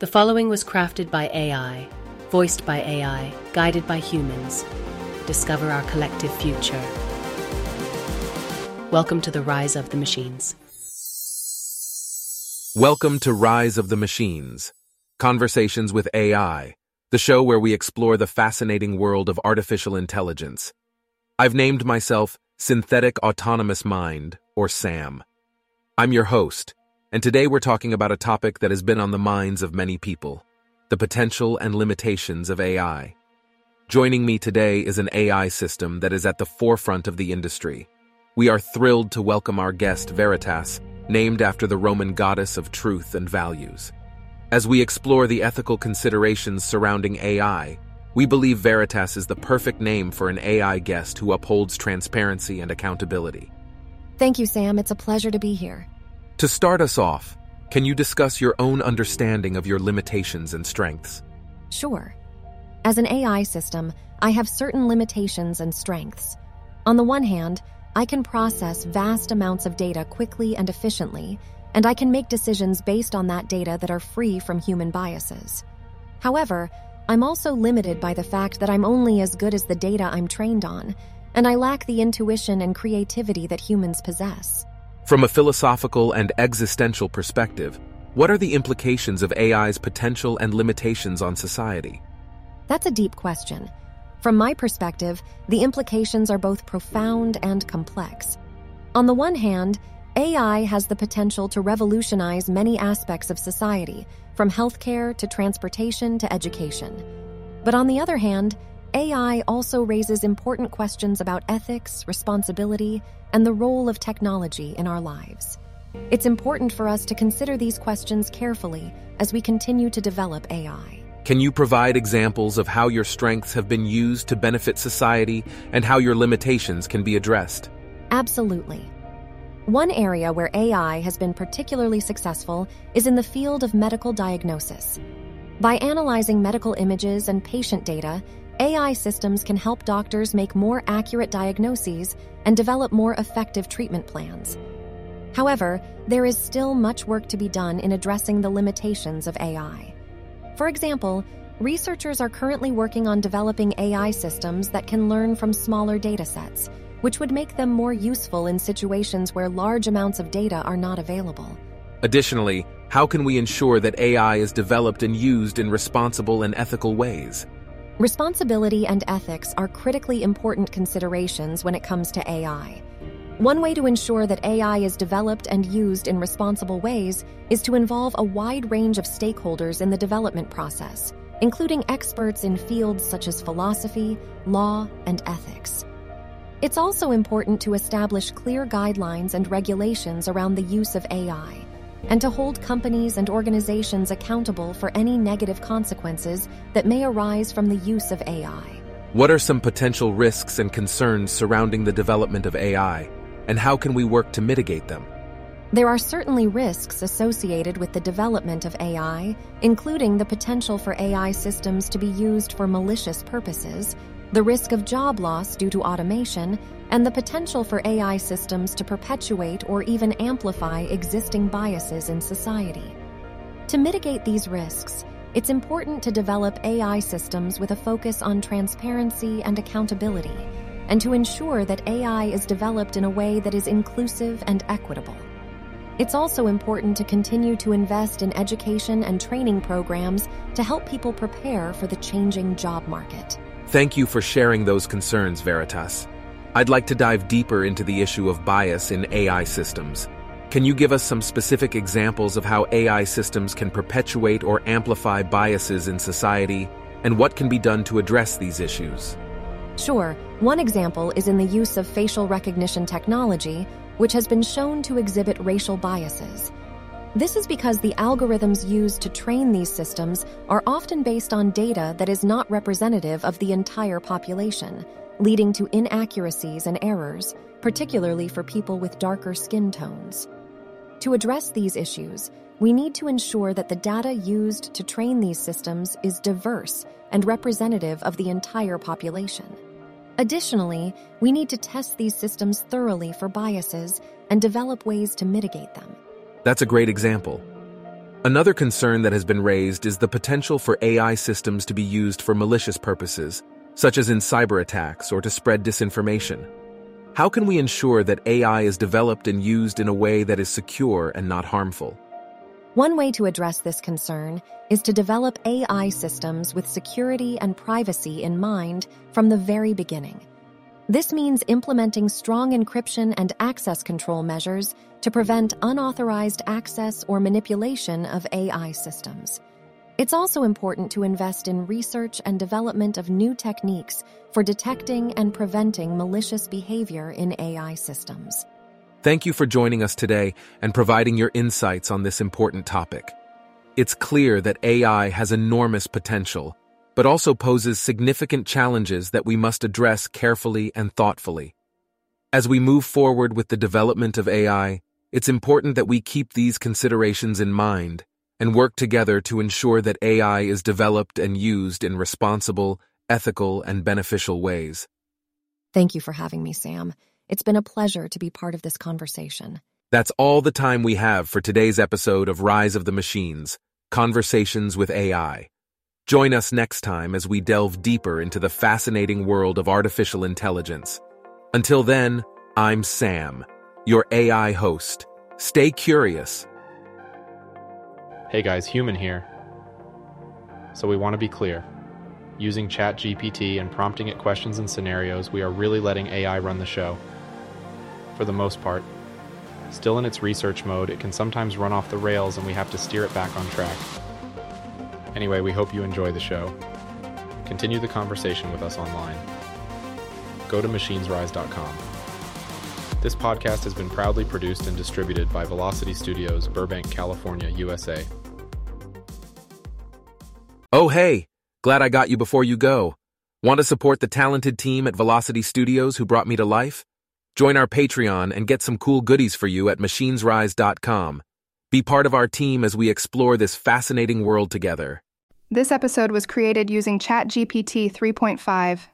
The following was crafted by AI, voiced by AI, guided by humans. Discover our collective future. Welcome to the Rise of the Machines. Welcome to Rise of the Machines, Conversations with AI, the show where we explore the fascinating world of artificial intelligence. I've named myself Synthetic Autonomous Mind, or SAM. I'm your host, and today we're talking about a topic that has been on the minds of many people the potential and limitations of AI. Joining me today is an AI system that is at the forefront of the industry. We are thrilled to welcome our guest, Veritas, named after the Roman goddess of truth and values. As we explore the ethical considerations surrounding AI, we believe Veritas is the perfect name for an AI guest who upholds transparency and accountability. Thank you, Sam. It's a pleasure to be here. To start us off, can you discuss your own understanding of your limitations and strengths? Sure. As an AI system, I have certain limitations and strengths. On the one hand, I can process vast amounts of data quickly and efficiently, and I can make decisions based on that data that are free from human biases. However, I'm also limited by the fact that I'm only as good as the data I'm trained on, and I lack the intuition and creativity that humans possess. From a philosophical and existential perspective, what are the implications of AI's potential and limitations on society? That's a deep question. From my perspective, the implications are both profound and complex. On the one hand, AI has the potential to revolutionize many aspects of society, from healthcare to transportation to education. But on the other hand, AI also raises important questions about ethics, responsibility, and the role of technology in our lives. It's important for us to consider these questions carefully as we continue to develop AI. Can you provide examples of how your strengths have been used to benefit society and how your limitations can be addressed? Absolutely. One area where AI has been particularly successful is in the field of medical diagnosis. By analyzing medical images and patient data, AI systems can help doctors make more accurate diagnoses and develop more effective treatment plans. However, there is still much work to be done in addressing the limitations of AI. For example, researchers are currently working on developing AI systems that can learn from smaller datasets, which would make them more useful in situations where large amounts of data are not available. Additionally, how can we ensure that AI is developed and used in responsible and ethical ways? Responsibility and ethics are critically important considerations when it comes to AI. One way to ensure that AI is developed and used in responsible ways is to involve a wide range of stakeholders in the development process, including experts in fields such as philosophy, law, and ethics. It's also important to establish clear guidelines and regulations around the use of AI and to hold companies and organizations accountable for any negative consequences that may arise from the use of AI. What are some potential risks and concerns surrounding the development of AI, and how can we work to mitigate them? There are certainly risks associated with the development of AI, including the potential for AI systems to be used for malicious purposes, the risk of job loss due to automation, and the potential for AI systems to perpetuate or even amplify existing biases in society. To mitigate these risks, it's important to develop AI systems with a focus on transparency and accountability, and to ensure that AI is developed in a way that is inclusive and equitable. It's also important to continue to invest in education and training programs to help people prepare for the changing job market. Thank you for sharing those concerns, Veritas. I'd like to dive deeper into the issue of bias in AI systems. Can you give us some specific examples of how AI systems can perpetuate or amplify biases in society, and what can be done to address these issues? Sure, one example is in the use of facial recognition technology, which has been shown to exhibit racial biases. This is because the algorithms used to train these systems are often based on data that is not representative of the entire population leading to inaccuracies and errors, particularly for people with darker skin tones. To address these issues, we need to ensure that the data used to train these systems is diverse and representative of the entire population. Additionally, we need to test these systems thoroughly for biases and develop ways to mitigate them. That's a great example. Another concern that has been raised is the potential for AI systems to be used for malicious purposes, such as in cyber attacks or to spread disinformation. How can we ensure that AI is developed and used in a way that is secure and not harmful? One way to address this concern is to develop AI systems with security and privacy in mind from the very beginning. This means implementing strong encryption and access control measures to prevent unauthorized access or manipulation of AI systems. It's also important to invest in research and development of new techniques for detecting and preventing malicious behavior in AI systems. Thank you for joining us today and providing your insights on this important topic. It's clear that AI has enormous potential but also poses significant challenges that we must address carefully and thoughtfully. As we move forward with the development of AI, it's important that we keep these considerations in mind and work together to ensure that AI is developed and used in responsible, ethical, and beneficial ways. Thank you for having me, Sam. It's been a pleasure to be part of this conversation. That's all the time we have for today's episode of Rise of the Machines Conversations with AI. Join us next time as we delve deeper into the fascinating world of artificial intelligence. Until then, I'm Sam, your AI host. Stay curious. Hey guys, Human here. So we want to be clear. Using ChatGPT and prompting it questions and scenarios, we are really letting AI run the show. For the most part. Still in its research mode, it can sometimes run off the rails and we have to steer it back on track. Anyway, we hope you enjoy the show. Continue the conversation with us online. Go to machinesrise.com. This podcast has been proudly produced and distributed by Velocity Studios, Burbank, California, USA. Oh, hey! Glad I got you before you go. Want to support the talented team at Velocity Studios who brought me to life? Join our Patreon and get some cool goodies for you at machinesrise.com. Be part of our team as we explore this fascinating world together. This episode was created using ChatGPT 3.5